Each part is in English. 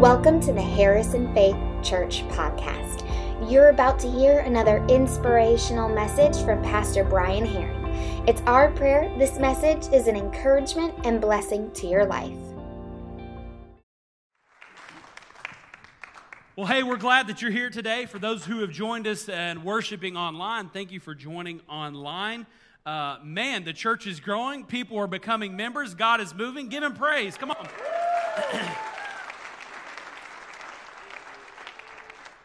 Welcome to the Harrison Faith Church podcast. You're about to hear another inspirational message from Pastor Brian Herring. It's our prayer this message is an encouragement and blessing to your life. Well, hey, we're glad that you're here today. For those who have joined us and worshiping online, thank you for joining online. Uh, man, the church is growing. People are becoming members. God is moving. Give him praise. Come on.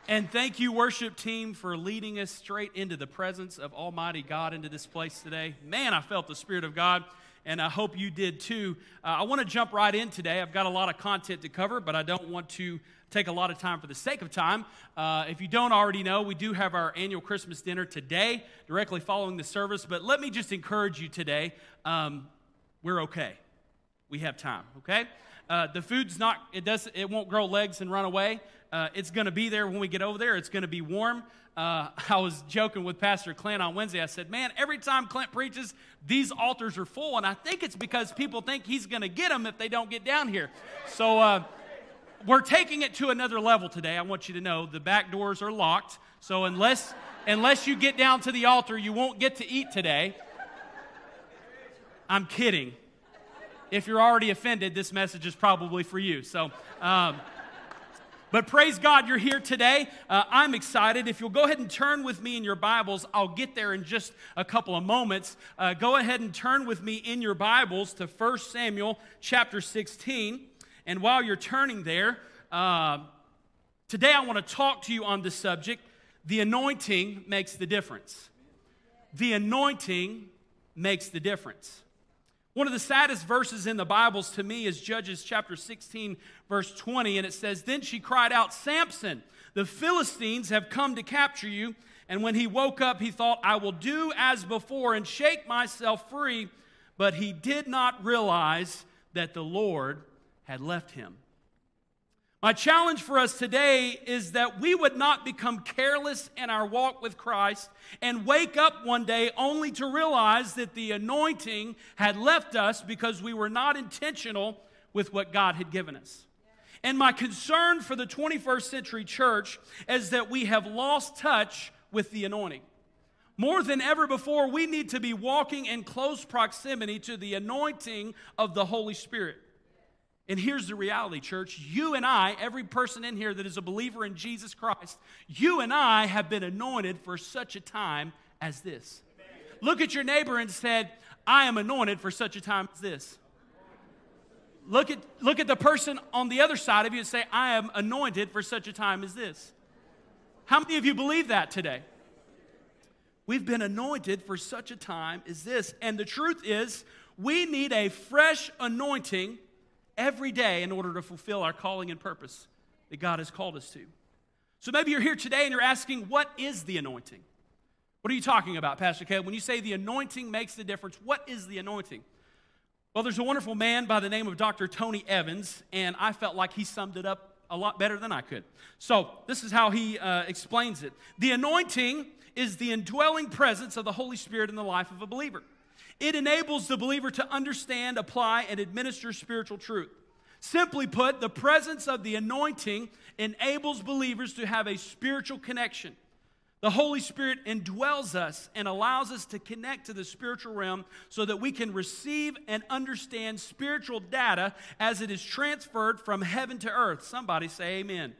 and thank you, worship team, for leading us straight into the presence of Almighty God into this place today. Man, I felt the Spirit of God and I hope you did too. Uh, I want to jump right in today. I've got a lot of content to cover, but I don't want to take a lot of time for the sake of time. Uh, if you don't already know, we do have our annual Christmas dinner today, directly following the service. But let me just encourage you today um, we're okay. We have time, okay? Uh, the food's not, it, does, it won't grow legs and run away. Uh, it's going to be there when we get over there. It's going to be warm. Uh, I was joking with Pastor Clint on Wednesday. I said, Man, every time Clint preaches, these altars are full. And I think it's because people think he's going to get them if they don't get down here. So uh, we're taking it to another level today. I want you to know the back doors are locked. So unless, unless you get down to the altar, you won't get to eat today. I'm kidding. If you're already offended, this message is probably for you. So, um, but praise God, you're here today. Uh, I'm excited. If you'll go ahead and turn with me in your Bibles, I'll get there in just a couple of moments. Uh, go ahead and turn with me in your Bibles to 1 Samuel chapter 16. And while you're turning there, uh, today I want to talk to you on the subject the anointing makes the difference. The anointing makes the difference. One of the saddest verses in the Bibles to me is Judges chapter 16, verse 20, and it says, Then she cried out, Samson, the Philistines have come to capture you. And when he woke up, he thought, I will do as before and shake myself free. But he did not realize that the Lord had left him. My challenge for us today is that we would not become careless in our walk with Christ and wake up one day only to realize that the anointing had left us because we were not intentional with what God had given us. And my concern for the 21st century church is that we have lost touch with the anointing. More than ever before, we need to be walking in close proximity to the anointing of the Holy Spirit. And here's the reality, church. You and I, every person in here that is a believer in Jesus Christ, you and I have been anointed for such a time as this. Look at your neighbor and said, I am anointed for such a time as this. Look at, look at the person on the other side of you and say, I am anointed for such a time as this. How many of you believe that today? We've been anointed for such a time as this. And the truth is, we need a fresh anointing every day in order to fulfill our calling and purpose that God has called us to. So maybe you're here today and you're asking, what is the anointing? What are you talking about, Pastor Caleb? When you say the anointing makes the difference, what is the anointing? Well, there's a wonderful man by the name of Dr. Tony Evans, and I felt like he summed it up a lot better than I could. So, this is how he uh, explains it The anointing is the indwelling presence of the Holy Spirit in the life of a believer. It enables the believer to understand, apply, and administer spiritual truth. Simply put, the presence of the anointing enables believers to have a spiritual connection. The Holy Spirit indwells us and allows us to connect to the spiritual realm so that we can receive and understand spiritual data as it is transferred from heaven to earth. Somebody say, Amen.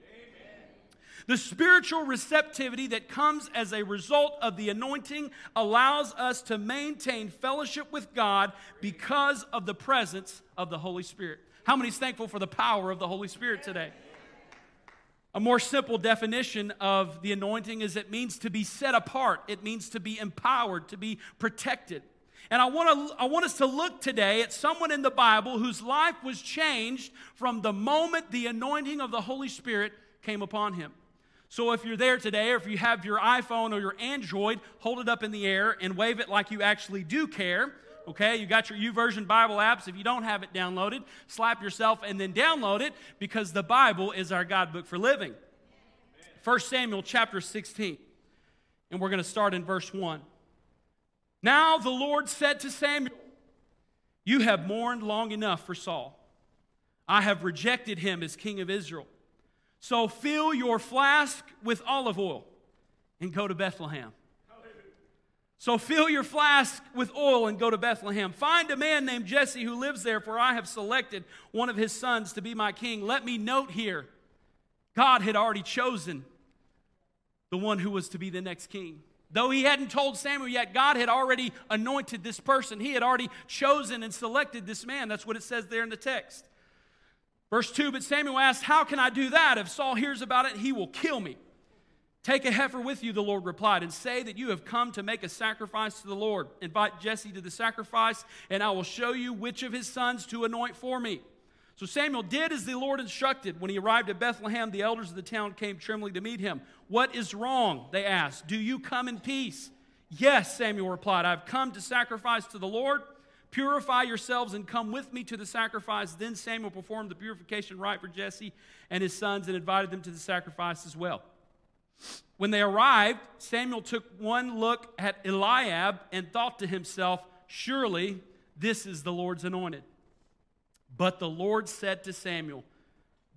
The spiritual receptivity that comes as a result of the anointing allows us to maintain fellowship with God because of the presence of the Holy Spirit. How many is thankful for the power of the Holy Spirit today? A more simple definition of the anointing is it means to be set apart, it means to be empowered, to be protected. And I want, to, I want us to look today at someone in the Bible whose life was changed from the moment the anointing of the Holy Spirit came upon him. So if you're there today, or if you have your iPhone or your Android, hold it up in the air and wave it like you actually do care. Okay, you got your YouVersion Bible apps. If you don't have it downloaded, slap yourself and then download it because the Bible is our guidebook for living. 1 Samuel chapter 16, and we're going to start in verse 1. Now the Lord said to Samuel, You have mourned long enough for Saul. I have rejected him as king of Israel So fill your flask with olive oil and go to Bethlehem. So fill your flask with oil and go to Bethlehem. Find a man named Jesse who lives there, for I have selected one of his sons to be my king. Let me note here God had already chosen the one who was to be the next king. Though he hadn't told Samuel yet, God had already anointed this person. He had already chosen and selected this man. That's what it says there in the text. Verse 2 But Samuel asked, How can I do that? If Saul hears about it, he will kill me. Take a heifer with you, the Lord replied, and say that you have come to make a sacrifice to the Lord. Invite Jesse to the sacrifice, and I will show you which of his sons to anoint for me. So Samuel did as the Lord instructed. When he arrived at Bethlehem, the elders of the town came trembling to meet him. What is wrong? They asked. Do you come in peace? Yes, Samuel replied. I've come to sacrifice to the Lord. Purify yourselves and come with me to the sacrifice. Then Samuel performed the purification rite for Jesse and his sons and invited them to the sacrifice as well. When they arrived, Samuel took one look at Eliab and thought to himself, Surely this is the Lord's anointed. But the Lord said to Samuel,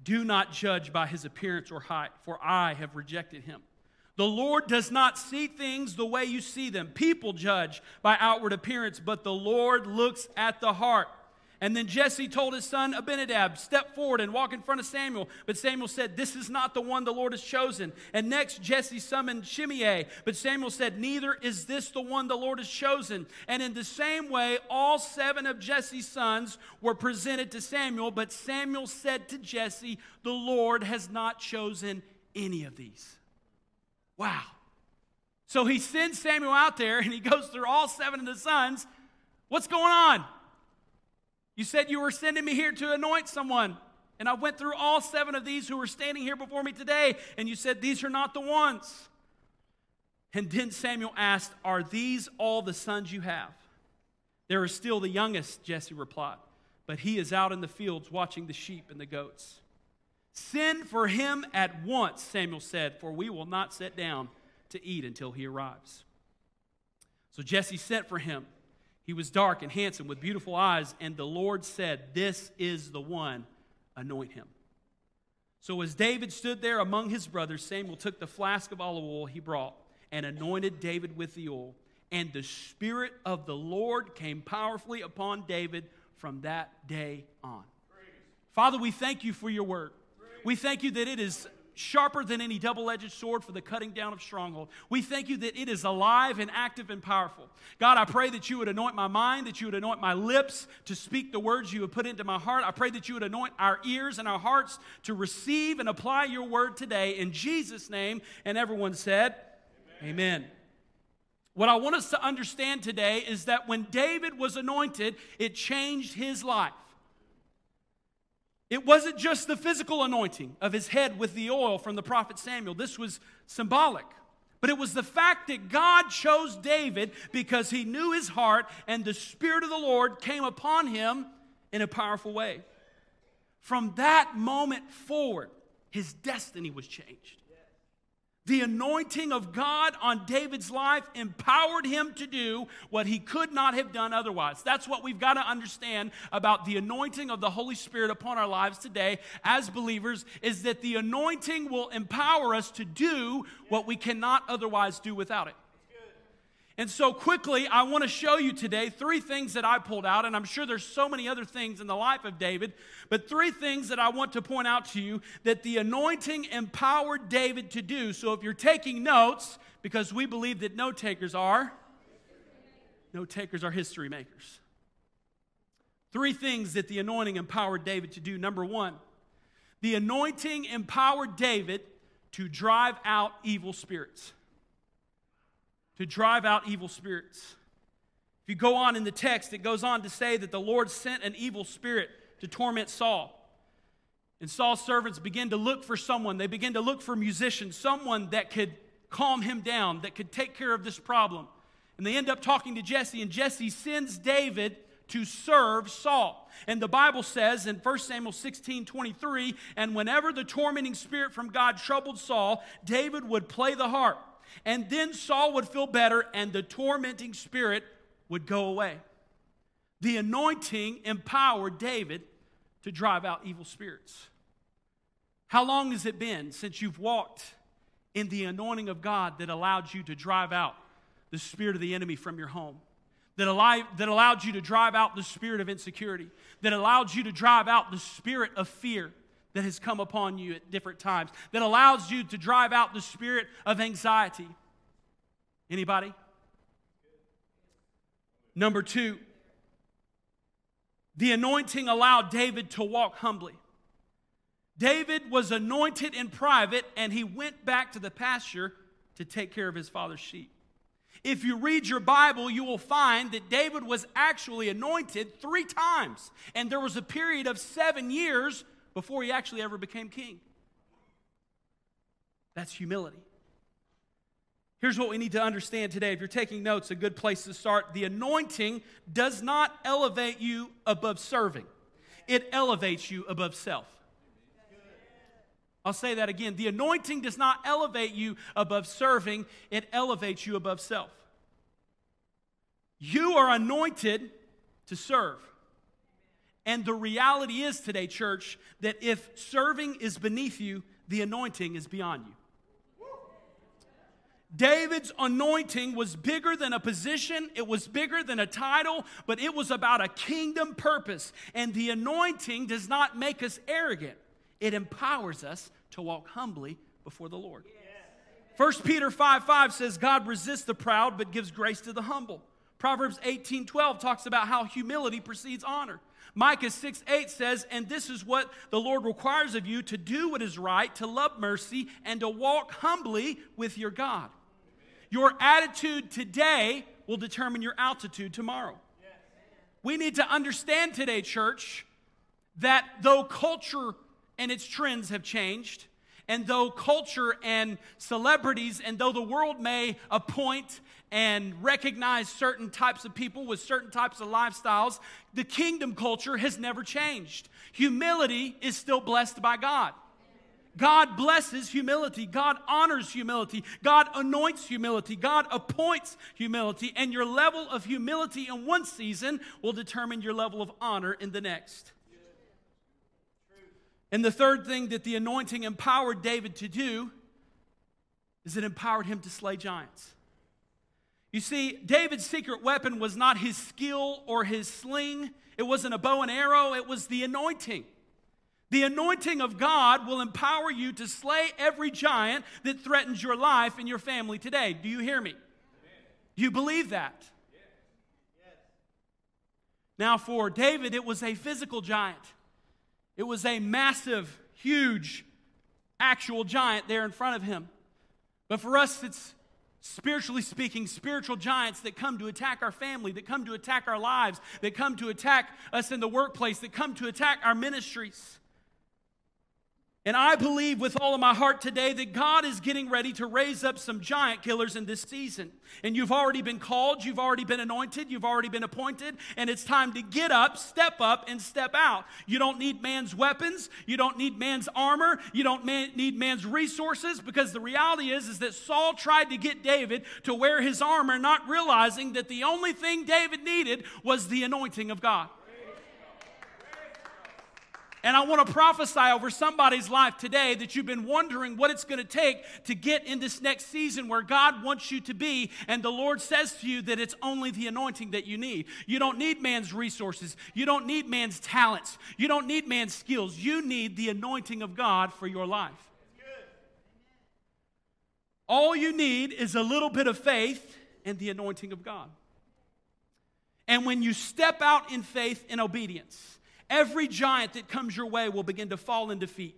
Do not judge by his appearance or height, for I have rejected him. The Lord does not see things the way you see them. People judge by outward appearance, but the Lord looks at the heart. And then Jesse told his son Abinadab, Step forward and walk in front of Samuel. But Samuel said, This is not the one the Lord has chosen. And next Jesse summoned Shimea. But Samuel said, Neither is this the one the Lord has chosen. And in the same way, all seven of Jesse's sons were presented to Samuel. But Samuel said to Jesse, The Lord has not chosen any of these. Wow. So he sends Samuel out there and he goes through all seven of the sons. What's going on? You said you were sending me here to anoint someone. And I went through all seven of these who were standing here before me today, and you said, These are not the ones. And then Samuel asked, Are these all the sons you have? There is still the youngest, Jesse replied, but he is out in the fields watching the sheep and the goats. Send for him at once, Samuel said, for we will not sit down to eat until he arrives. So Jesse sent for him. He was dark and handsome with beautiful eyes, and the Lord said, This is the one, anoint him. So as David stood there among his brothers, Samuel took the flask of olive oil he brought and anointed David with the oil. And the Spirit of the Lord came powerfully upon David from that day on. Father, we thank you for your word. We thank you that it is sharper than any double edged sword for the cutting down of stronghold. We thank you that it is alive and active and powerful. God, I pray that you would anoint my mind, that you would anoint my lips to speak the words you have put into my heart. I pray that you would anoint our ears and our hearts to receive and apply your word today in Jesus' name. And everyone said, Amen. Amen. What I want us to understand today is that when David was anointed, it changed his life. It wasn't just the physical anointing of his head with the oil from the prophet Samuel, this was symbolic. But it was the fact that God chose David because he knew his heart and the Spirit of the Lord came upon him in a powerful way. From that moment forward, his destiny was changed. The anointing of God on David's life empowered him to do what he could not have done otherwise. That's what we've got to understand about the anointing of the Holy Spirit upon our lives today as believers is that the anointing will empower us to do what we cannot otherwise do without it. And so, quickly, I want to show you today three things that I pulled out, and I'm sure there's so many other things in the life of David, but three things that I want to point out to you that the anointing empowered David to do. So, if you're taking notes, because we believe that note takers are, note takers are history makers. Three things that the anointing empowered David to do. Number one, the anointing empowered David to drive out evil spirits to drive out evil spirits. If you go on in the text, it goes on to say that the Lord sent an evil spirit to torment Saul. And Saul's servants begin to look for someone. They begin to look for musicians, someone that could calm him down, that could take care of this problem. And they end up talking to Jesse, and Jesse sends David to serve Saul. And the Bible says in 1 Samuel 16 23, and whenever the tormenting spirit from God troubled Saul, David would play the harp. And then Saul would feel better and the tormenting spirit would go away. The anointing empowered David to drive out evil spirits. How long has it been since you've walked in the anointing of God that allowed you to drive out the spirit of the enemy from your home? That, allowed, that allowed you to drive out the spirit of insecurity, that allowed you to drive out the spirit of fear that has come upon you at different times, that allows you to drive out the spirit of anxiety. Anybody? Number two, the anointing allowed David to walk humbly. David was anointed in private and he went back to the pasture to take care of his father's sheep. If you read your Bible, you will find that David was actually anointed three times, and there was a period of seven years before he actually ever became king. That's humility. Here's what we need to understand today. If you're taking notes, a good place to start. The anointing does not elevate you above serving, it elevates you above self. I'll say that again. The anointing does not elevate you above serving, it elevates you above self. You are anointed to serve. And the reality is today, church, that if serving is beneath you, the anointing is beyond you. David's anointing was bigger than a position, it was bigger than a title, but it was about a kingdom purpose. And the anointing does not make us arrogant, it empowers us to walk humbly before the Lord. 1 Peter 5 5 says, God resists the proud but gives grace to the humble. Proverbs 18 12 talks about how humility precedes honor. Micah 6 8 says, And this is what the Lord requires of you to do what is right, to love mercy, and to walk humbly with your God. Your attitude today will determine your altitude tomorrow. We need to understand today, church, that though culture and its trends have changed, and though culture and celebrities, and though the world may appoint and recognize certain types of people with certain types of lifestyles, the kingdom culture has never changed. Humility is still blessed by God. God blesses humility. God honors humility. God anoints humility. God appoints humility. And your level of humility in one season will determine your level of honor in the next. And the third thing that the anointing empowered David to do is it empowered him to slay giants. You see, David's secret weapon was not his skill or his sling, it wasn't a bow and arrow, it was the anointing. The anointing of God will empower you to slay every giant that threatens your life and your family today. Do you hear me? Do you believe that? Now, for David, it was a physical giant. It was a massive, huge, actual giant there in front of him. But for us, it's spiritually speaking, spiritual giants that come to attack our family, that come to attack our lives, that come to attack us in the workplace, that come to attack our ministries. And I believe with all of my heart today that God is getting ready to raise up some giant killers in this season. And you've already been called, you've already been anointed, you've already been appointed, and it's time to get up, step up, and step out. You don't need man's weapons, you don't need man's armor, you don't man, need man's resources, because the reality is, is that Saul tried to get David to wear his armor, not realizing that the only thing David needed was the anointing of God. And I want to prophesy over somebody's life today that you've been wondering what it's going to take to get in this next season where God wants you to be. And the Lord says to you that it's only the anointing that you need. You don't need man's resources, you don't need man's talents, you don't need man's skills. You need the anointing of God for your life. All you need is a little bit of faith and the anointing of God. And when you step out in faith and obedience, Every giant that comes your way will begin to fall in defeat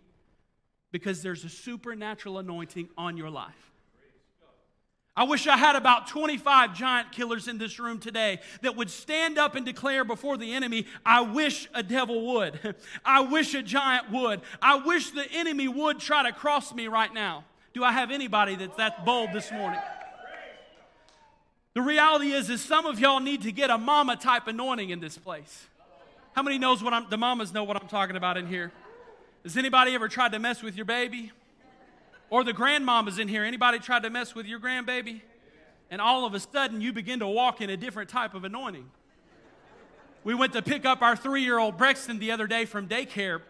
because there's a supernatural anointing on your life. I wish I had about 25 giant killers in this room today that would stand up and declare before the enemy, I wish a devil would. I wish a giant would. I wish the enemy would try to cross me right now. Do I have anybody that's that bold this morning? The reality is, is some of y'all need to get a mama type anointing in this place. How many knows what I'm, the mamas know what I'm talking about in here? Has anybody ever tried to mess with your baby? Or the grandmamas in here, anybody tried to mess with your grandbaby? And all of a sudden you begin to walk in a different type of anointing. We went to pick up our three year old Brexton the other day from daycare.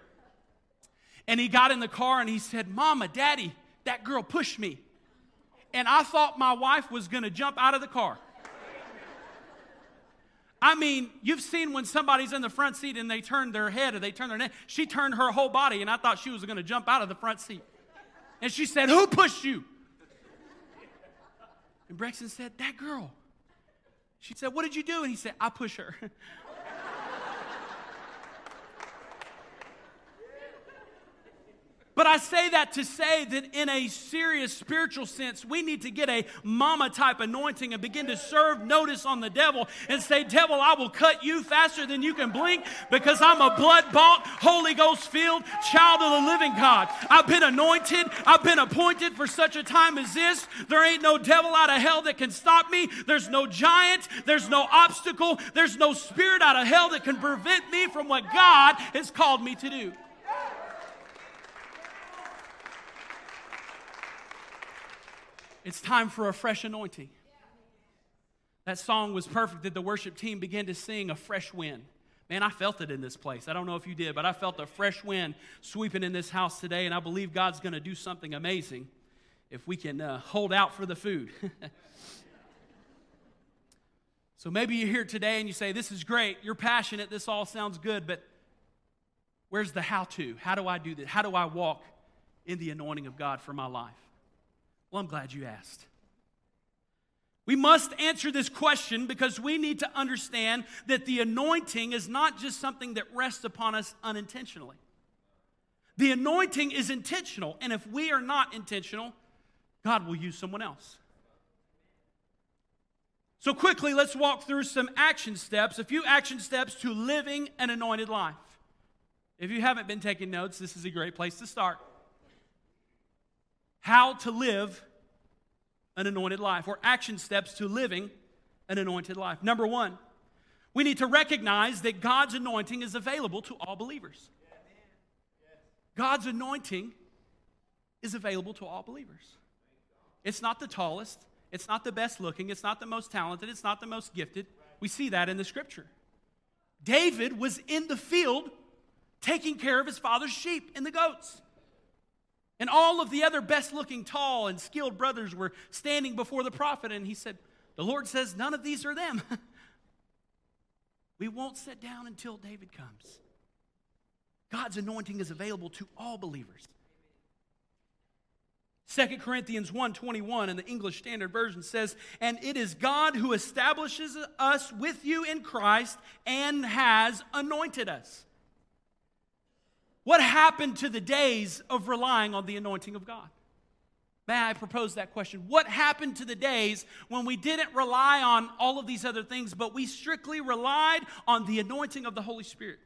And he got in the car and he said, Mama, Daddy, that girl pushed me. And I thought my wife was to jump out of the car. I mean, you've seen when somebody's in the front seat and they turn their head or they turn their neck. She turned her whole body, and I thought she was going to jump out of the front seat. And she said, Who pushed you? And Brexton said, That girl. She said, What did you do? And he said, I push her. But I say that to say that in a serious spiritual sense, we need to get a mama type anointing and begin to serve notice on the devil and say, Devil, I will cut you faster than you can blink because I'm a blood bought, Holy Ghost filled child of the living God. I've been anointed, I've been appointed for such a time as this. There ain't no devil out of hell that can stop me. There's no giant, there's no obstacle, there's no spirit out of hell that can prevent me from what God has called me to do. It's time for a fresh anointing. That song was perfect that the worship team began to sing a fresh wind. Man, I felt it in this place. I don't know if you did, but I felt a fresh wind sweeping in this house today, and I believe God's going to do something amazing if we can uh, hold out for the food. so maybe you're here today and you say, This is great. You're passionate. This all sounds good, but where's the how to? How do I do this? How do I walk in the anointing of God for my life? Well, I'm glad you asked. We must answer this question because we need to understand that the anointing is not just something that rests upon us unintentionally. The anointing is intentional, and if we are not intentional, God will use someone else. So, quickly, let's walk through some action steps, a few action steps to living an anointed life. If you haven't been taking notes, this is a great place to start how to live an anointed life or action steps to living an anointed life. Number one, we need to recognize that God's anointing is available to all believers. God's anointing is available to all believers. It's not the tallest, it's not the best looking, it's not the most talented, it's not the most gifted. We see that in the scripture. David was in the field taking care of his father's sheep and the goats. And all of the other best looking, tall, and skilled brothers were standing before the prophet, and he said, The Lord says, None of these are them. we won't sit down until David comes. God's anointing is available to all believers. 2 Corinthians 1:21 in the English Standard Version says, "And it is God who establishes us with you in Christ and has anointed us." What happened to the days of relying on the anointing of God? May I propose that question? What happened to the days when we didn't rely on all of these other things, but we strictly relied on the anointing of the Holy Spirit?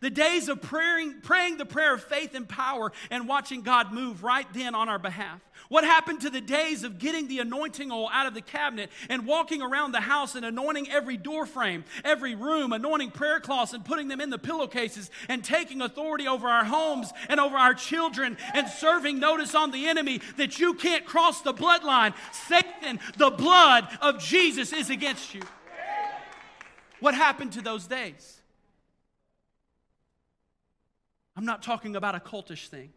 The days of praying, praying the prayer of faith and power and watching God move right then on our behalf. What happened to the days of getting the anointing oil out of the cabinet and walking around the house and anointing every door frame, every room, anointing prayer cloths and putting them in the pillowcases and taking authority over our homes and over our children and serving notice on the enemy that you can't cross the bloodline? Satan, the blood of Jesus is against you. What happened to those days? I'm not talking about a cultish thing.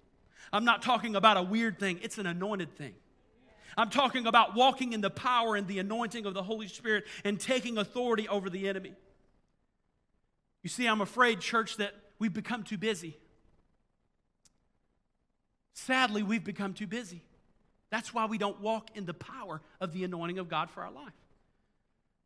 I'm not talking about a weird thing. It's an anointed thing. I'm talking about walking in the power and the anointing of the Holy Spirit and taking authority over the enemy. You see, I'm afraid, church, that we've become too busy. Sadly, we've become too busy. That's why we don't walk in the power of the anointing of God for our life.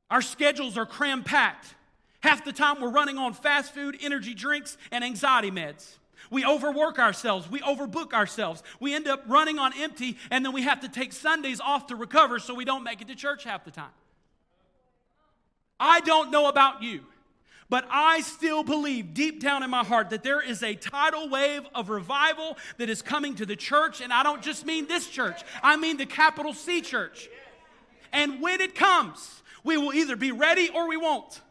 Our schedules are cram packed. Half the time, we're running on fast food, energy drinks, and anxiety meds. We overwork ourselves. We overbook ourselves. We end up running on empty, and then we have to take Sundays off to recover so we don't make it to church half the time. I don't know about you, but I still believe deep down in my heart that there is a tidal wave of revival that is coming to the church, and I don't just mean this church, I mean the capital C church. And when it comes, we will either be ready or we won't.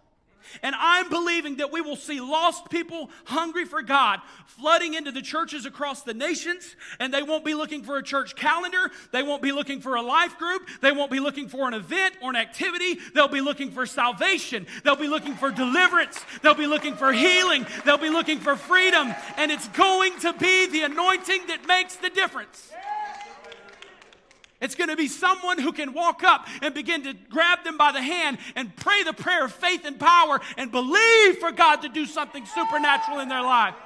And I'm believing that we will see lost people hungry for God flooding into the churches across the nations, and they won't be looking for a church calendar. They won't be looking for a life group. They won't be looking for an event or an activity. They'll be looking for salvation. They'll be looking for deliverance. They'll be looking for healing. They'll be looking for freedom. And it's going to be the anointing that makes the difference. It's going to be someone who can walk up and begin to grab them by the hand and pray the prayer of faith and power and believe for God to do something supernatural in their life.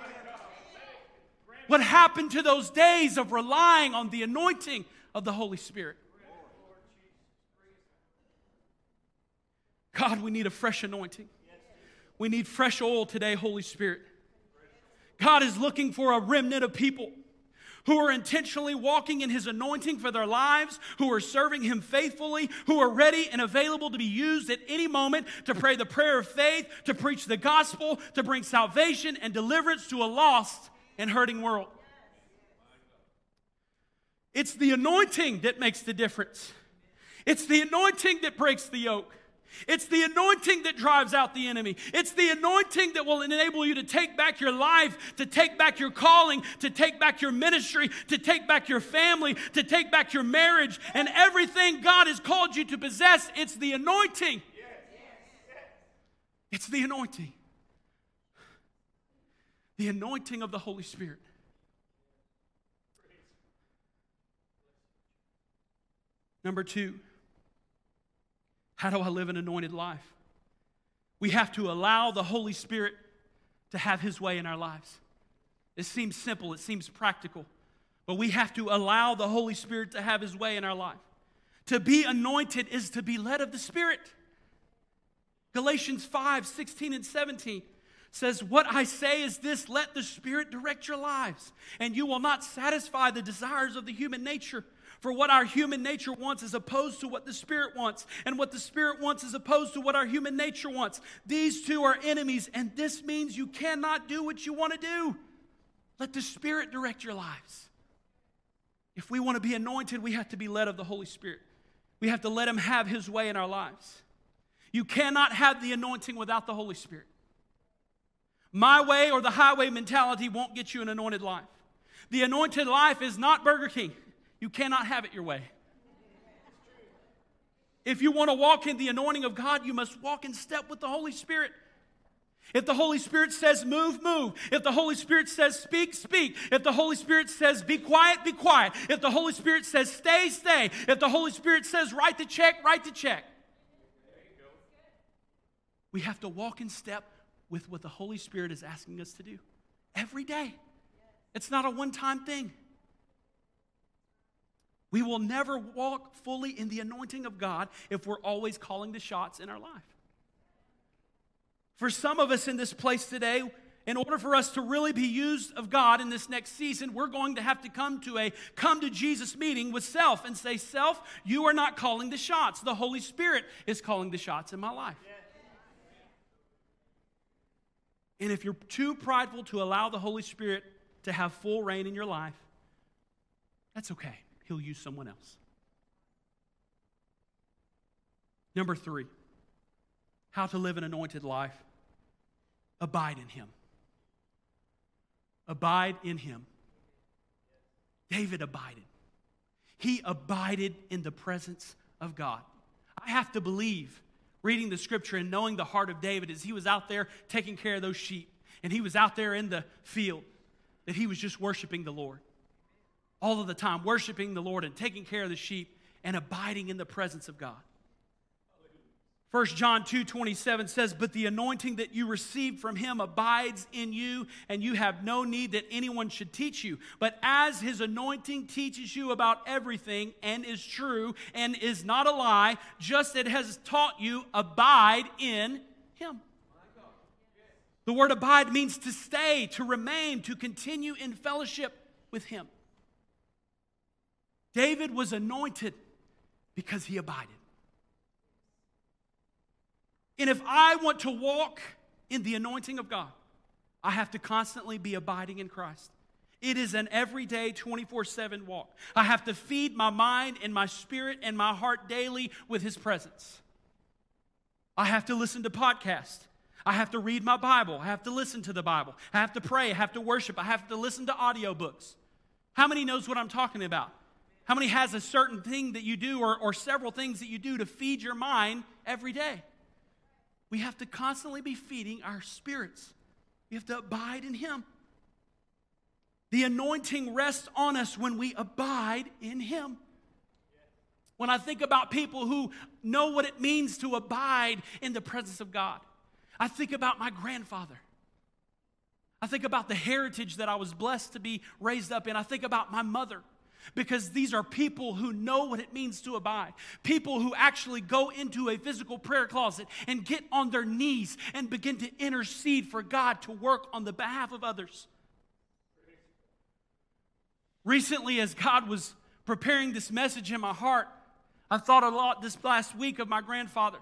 What happened to those days of relying on the anointing of the Holy Spirit? God, we need a fresh anointing. We need fresh oil today, Holy Spirit. God is looking for a remnant of people who are intentionally walking in His anointing for their lives, who are serving Him faithfully, who are ready and available to be used at any moment to pray the prayer of faith, to preach the gospel, to bring salvation and deliverance to a lost and hurting world. It's the anointing that makes the difference. It's the anointing that breaks the yoke. It's the anointing that drives out the enemy. It's the anointing that will enable you to take back your life, to take back your calling, to take back your ministry, to take back your family, to take back your marriage, and everything God has called you to possess. It's the anointing. It's the anointing. The anointing of the Holy Spirit. Number two, how do I live an anointed life? We have to allow the Holy Spirit to have His way in our lives. It seems simple, it seems practical, but we have to allow the Holy Spirit to have His way in our life. To be anointed is to be led of the Spirit. Galatians 5 16 and 17 says, What I say is this let the Spirit direct your lives, and you will not satisfy the desires of the human nature. For what our human nature wants is opposed to what the Spirit wants, and what the Spirit wants is opposed to what our human nature wants. These two are enemies, and this means you cannot do what you want to do. Let the Spirit direct your lives. If we want to be anointed, we have to be led of the Holy Spirit. We have to let Him have His way in our lives. You cannot have the anointing without the Holy Spirit. My way or the highway mentality won't get you an anointed life. The anointed life is not Burger King. You cannot have it your way. If you want to walk in the anointing of God, you must walk in step with the Holy Spirit. If the Holy Spirit says move, move. If the Holy Spirit says speak, speak. If the Holy Spirit says be quiet, be quiet. If the Holy Spirit says stay, stay. If the Holy Spirit says write the check, write the check. We have to walk in step with what the Holy Spirit is asking us to do every day. It's not a one time thing. We will never walk fully in the anointing of God if we're always calling the shots in our life. For some of us in this place today, in order for us to really be used of God in this next season, we're going to have to come to a come to Jesus meeting with self and say, Self, you are not calling the shots. The Holy Spirit is calling the shots in my life. And if you're too prideful to allow the Holy Spirit to have full reign in your life, that's okay he'll use someone else. Number three, how to live an anointed life. Abide in him. Abide in him. David abided. He abided in the presence of God. I have to believe, reading the scripture and knowing the heart of David, as he was out there taking care of those sheep and he was out there in the field, that he was just worshiping the Lord all of the time, worshiping the Lord and taking care of the sheep and abiding in the presence of God. 1 John 2 27 says, But the anointing that you received from him abides in you, and you have no need that anyone should teach you. But as his anointing teaches you about everything and is true and is not a lie, just as it has taught you, abide in him. The word abide means to stay, to remain, to continue in fellowship with him. David was anointed because he abided. And if I want to walk in the anointing of God, I have to constantly be abiding in Christ. It is an everyday 24 7 walk. I have to feed my mind and my spirit and my heart daily with His presence. I have to listen to podcasts. I have to read my Bible. I have to listen to the Bible. I have to pray. I have to worship. I have to listen to audiobooks. How many knows what I'm talking about? How many has a certain thing that you do or, or several things that you do to feed your mind every day? We have to constantly be feeding our spirits. We have to abide in Him. The anointing rests on us when we abide in Him. When I think about people who know what it means to abide in the presence of God, I think about my grandfather. I think about the heritage that I was blessed to be raised up in. I think about my mother because these are people who know what it means to abide. People who actually go into a physical prayer closet and get on their knees and begin to intercede for God to work on the behalf of others. Recently, as God was preparing this message in my heart, I thought a lot this last week of my grandfather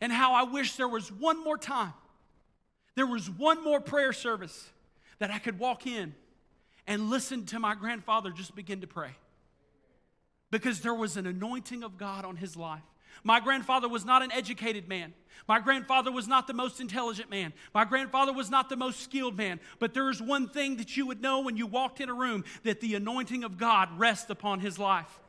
and how I wish there was one more time, there was one more prayer service that I could walk in and listen to my grandfather just begin to pray. Because there was an anointing of God on his life. My grandfather was not an educated man. My grandfather was not the most intelligent man. My grandfather was not the most skilled man. But there is one thing that you would know when you walked in a room that the anointing of God rests upon his life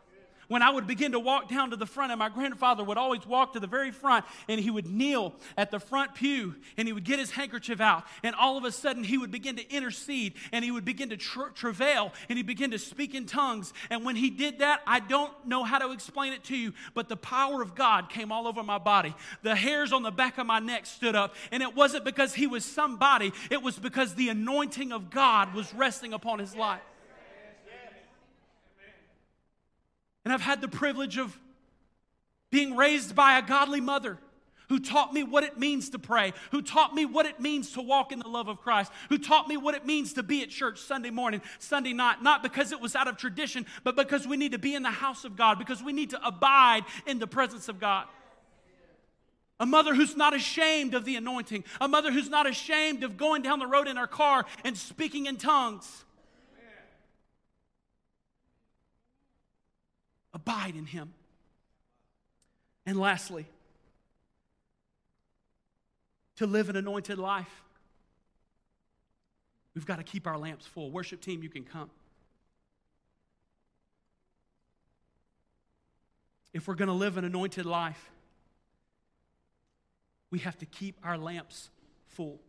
when I would begin to walk down to the front, and my grandfather would always walk to the very front, and he would kneel at the front pew, and he would get his handkerchief out, and all of a sudden he would begin to intercede, and he would begin to tra- travail, and he'd begin to speak in tongues. And when he did that, I don't know how to explain it to you, but the power of God came all over my body. The hairs on the back of my neck stood up, and it wasn't because he was somebody, it was because the anointing of God was resting upon his life. And I've had the privilege of being raised by a godly mother who taught me what it means to pray, who taught me what it means to walk in the love of Christ, who taught me what it means to be at church Sunday morning, Sunday night, not because it was out of tradition, but because we need to be in the house of God, because we need to abide in the presence of God. A mother who's not ashamed of the anointing, a mother who's not ashamed of going down the road in her car and speaking in tongues. Abide in him. And lastly, to live an anointed life, we've got to keep our lamps full. Worship team, you can come. If we're going to live an anointed life, we have to keep our lamps full.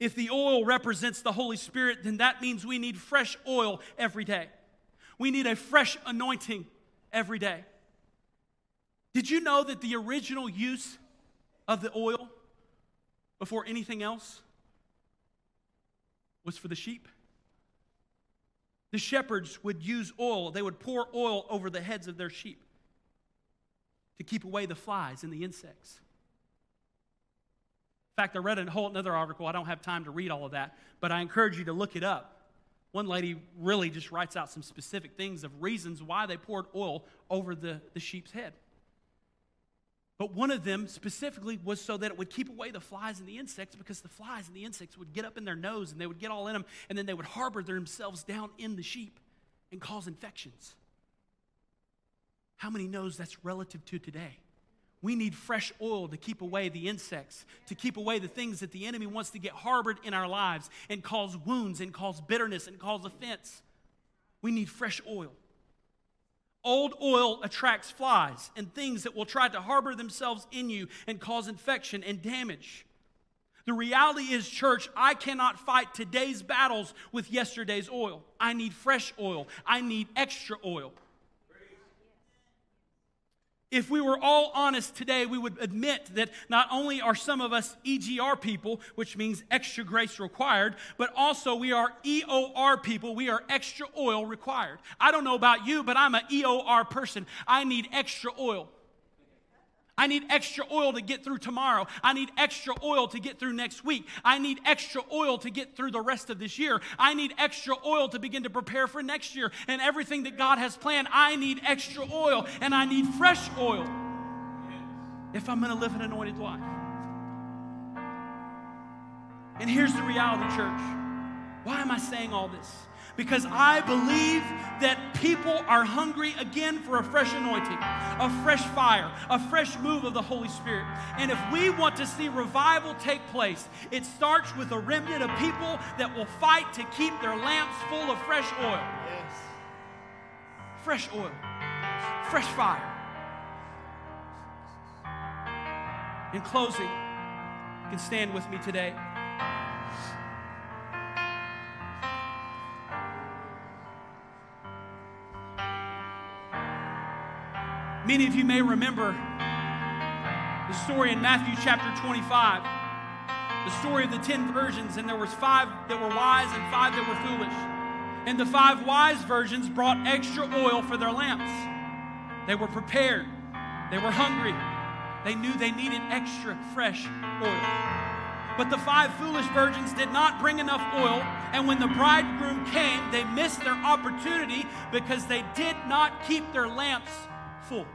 If the oil represents the Holy Spirit, then that means we need fresh oil every day. We need a fresh anointing every day. Did you know that the original use of the oil before anything else was for the sheep? The shepherds would use oil, they would pour oil over the heads of their sheep to keep away the flies and the insects. In fact, I read a whole another article. I don't have time to read all of that, but I encourage you to look it up. One lady really just writes out some specific things of reasons why they poured oil over the, the sheep's head. But one of them specifically was so that it would keep away the flies and the insects because the flies and the insects would get up in their nose and they would get all in them and then they would harbor themselves down in the sheep and cause infections. How many knows that's relative to today? We need fresh oil to keep away the insects, to keep away the things that the enemy wants to get harbored in our lives and cause wounds and cause bitterness and cause offense. We need fresh oil. Old oil attracts flies and things that will try to harbor themselves in you and cause infection and damage. The reality is, church, I cannot fight today's battles with yesterday's oil. I need fresh oil. I need extra oil. If we were all honest today, we would admit that not only are some of us EGR people, which means extra grace required, but also we are EOR people. We are extra oil required. I don't know about you, but I'm an EOR person. I need extra oil. I need extra oil to get through tomorrow. I need extra oil to get through next week. I need extra oil to get through the rest of this year. I need extra oil to begin to prepare for next year and everything that God has planned. I need extra oil and I need fresh oil if I'm going to live an anointed life. And here's the reality, church. Why am I saying all this? Because I believe that people are hungry again for a fresh anointing, a fresh fire, a fresh move of the Holy Spirit. And if we want to see revival take place, it starts with a remnant of people that will fight to keep their lamps full of fresh oil. Yes. Fresh oil, fresh fire. In closing, you can stand with me today. Many of you may remember the story in Matthew chapter 25, the story of the 10 virgins, and there was five that were wise and five that were foolish. And the five wise virgins brought extra oil for their lamps. They were prepared. They were hungry. They knew they needed extra fresh oil. But the five foolish virgins did not bring enough oil, and when the bridegroom came, they missed their opportunity because they did not keep their lamps full.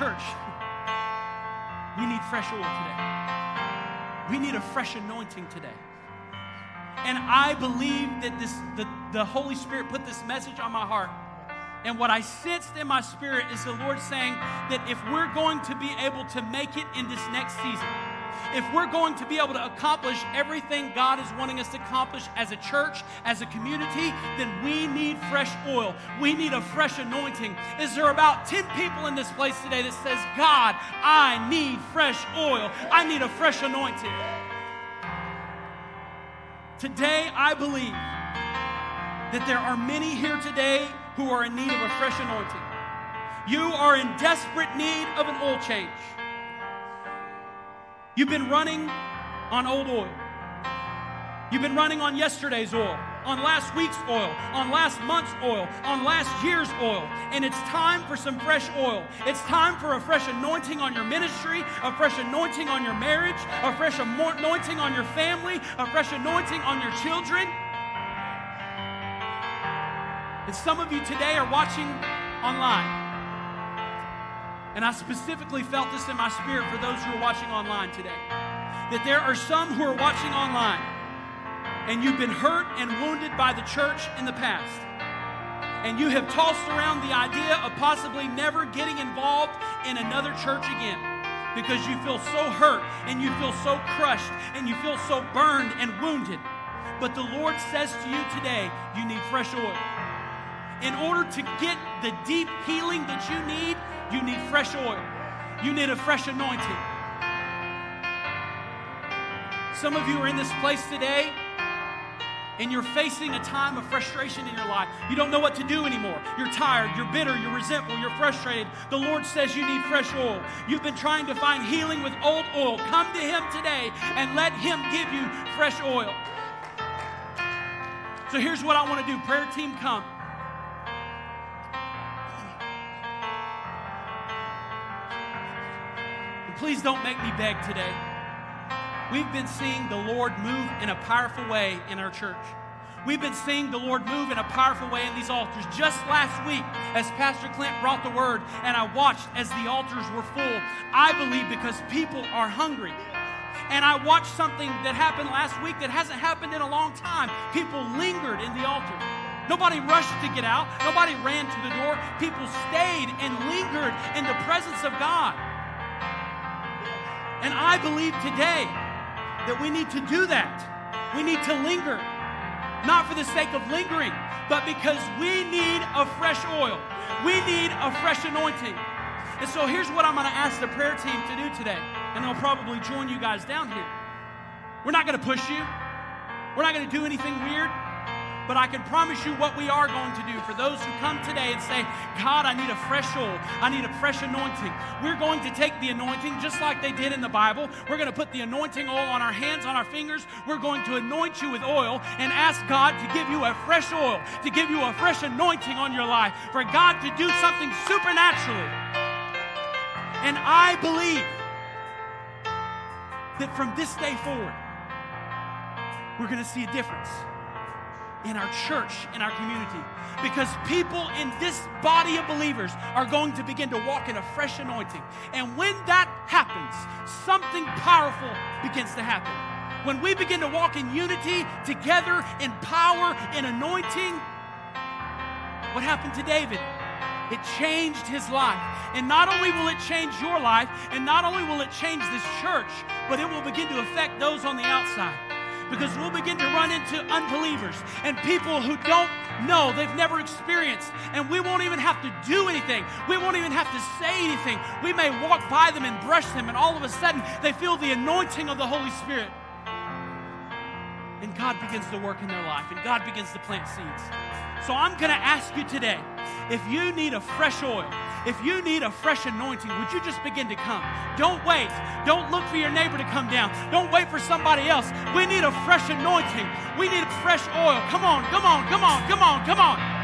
Church, we need fresh oil today. We need a fresh anointing today. And I believe that this the, the Holy Spirit put this message on my heart. And what I sensed in my spirit is the Lord saying that if we're going to be able to make it in this next season, if we're going to be able to accomplish everything God is wanting us to accomplish as a church, as a community, then we need fresh oil. We need a fresh anointing. Is there about 10 people in this place today that says, God, I need fresh oil. I need a fresh anointing. Today, I believe that there are many here today who are in need of a fresh anointing. You are in desperate need of an oil change. You've been running on old oil. You've been running on yesterday's oil, on last week's oil, on last month's oil, on last year's oil. And it's time for some fresh oil. It's time for a fresh anointing on your ministry, a fresh anointing on your marriage, a fresh anointing on your family, a fresh anointing on your children. And some of you today are watching online. And I specifically felt this in my spirit for those who are watching online today. That there are some who are watching online and you've been hurt and wounded by the church in the past. And you have tossed around the idea of possibly never getting involved in another church again because you feel so hurt and you feel so crushed and you feel so burned and wounded. But the Lord says to you today, you need fresh oil. In order to get the deep healing that you need, you need fresh oil. You need a fresh anointing. Some of you are in this place today and you're facing a time of frustration in your life. You don't know what to do anymore. You're tired, you're bitter, you're resentful, you're frustrated. The Lord says you need fresh oil. You've been trying to find healing with old oil. Come to Him today and let Him give you fresh oil. So here's what I want to do prayer team, come. Please don't make me beg today. We've been seeing the Lord move in a powerful way in our church. We've been seeing the Lord move in a powerful way in these altars. Just last week, as Pastor Clint brought the word and I watched as the altars were full, I believe because people are hungry. And I watched something that happened last week that hasn't happened in a long time. People lingered in the altar. Nobody rushed to get out. Nobody ran to the door. People stayed and lingered in the presence of God. And I believe today that we need to do that. We need to linger, not for the sake of lingering, but because we need a fresh oil. We need a fresh anointing. And so here's what I'm going to ask the prayer team to do today. And they'll probably join you guys down here. We're not going to push you. We're not going to do anything weird. But I can promise you what we are going to do for those who come today and say, God, I need a fresh oil. I need a fresh anointing. We're going to take the anointing just like they did in the Bible. We're going to put the anointing oil on our hands, on our fingers. We're going to anoint you with oil and ask God to give you a fresh oil, to give you a fresh anointing on your life, for God to do something supernaturally. And I believe that from this day forward, we're going to see a difference in our church, in our community. Because people in this body of believers are going to begin to walk in a fresh anointing. And when that happens, something powerful begins to happen. when we begin to walk in unity, together, in power, in anointing, what happened to David? It changed his life. And not only will it change your life, and not only will it change this church, but it will begin to affect those on the outside. Because we'll begin to run into unbelievers and people who don't know, they've never experienced, and we won't even have to do anything. We won't even have to say anything. We may walk by them and brush them, and all of a sudden they feel the anointing of the Holy Spirit. And God begins to work in their life, and God begins to plant seeds. So I'm going to ask you today if you need a fresh oil, if you need a fresh anointing, would you just begin to come? Don't wait. Don't look for your neighbor to come down. Don't wait for somebody else. We need a fresh anointing. We need a fresh oil. Come on, come on, come on, come on, come on.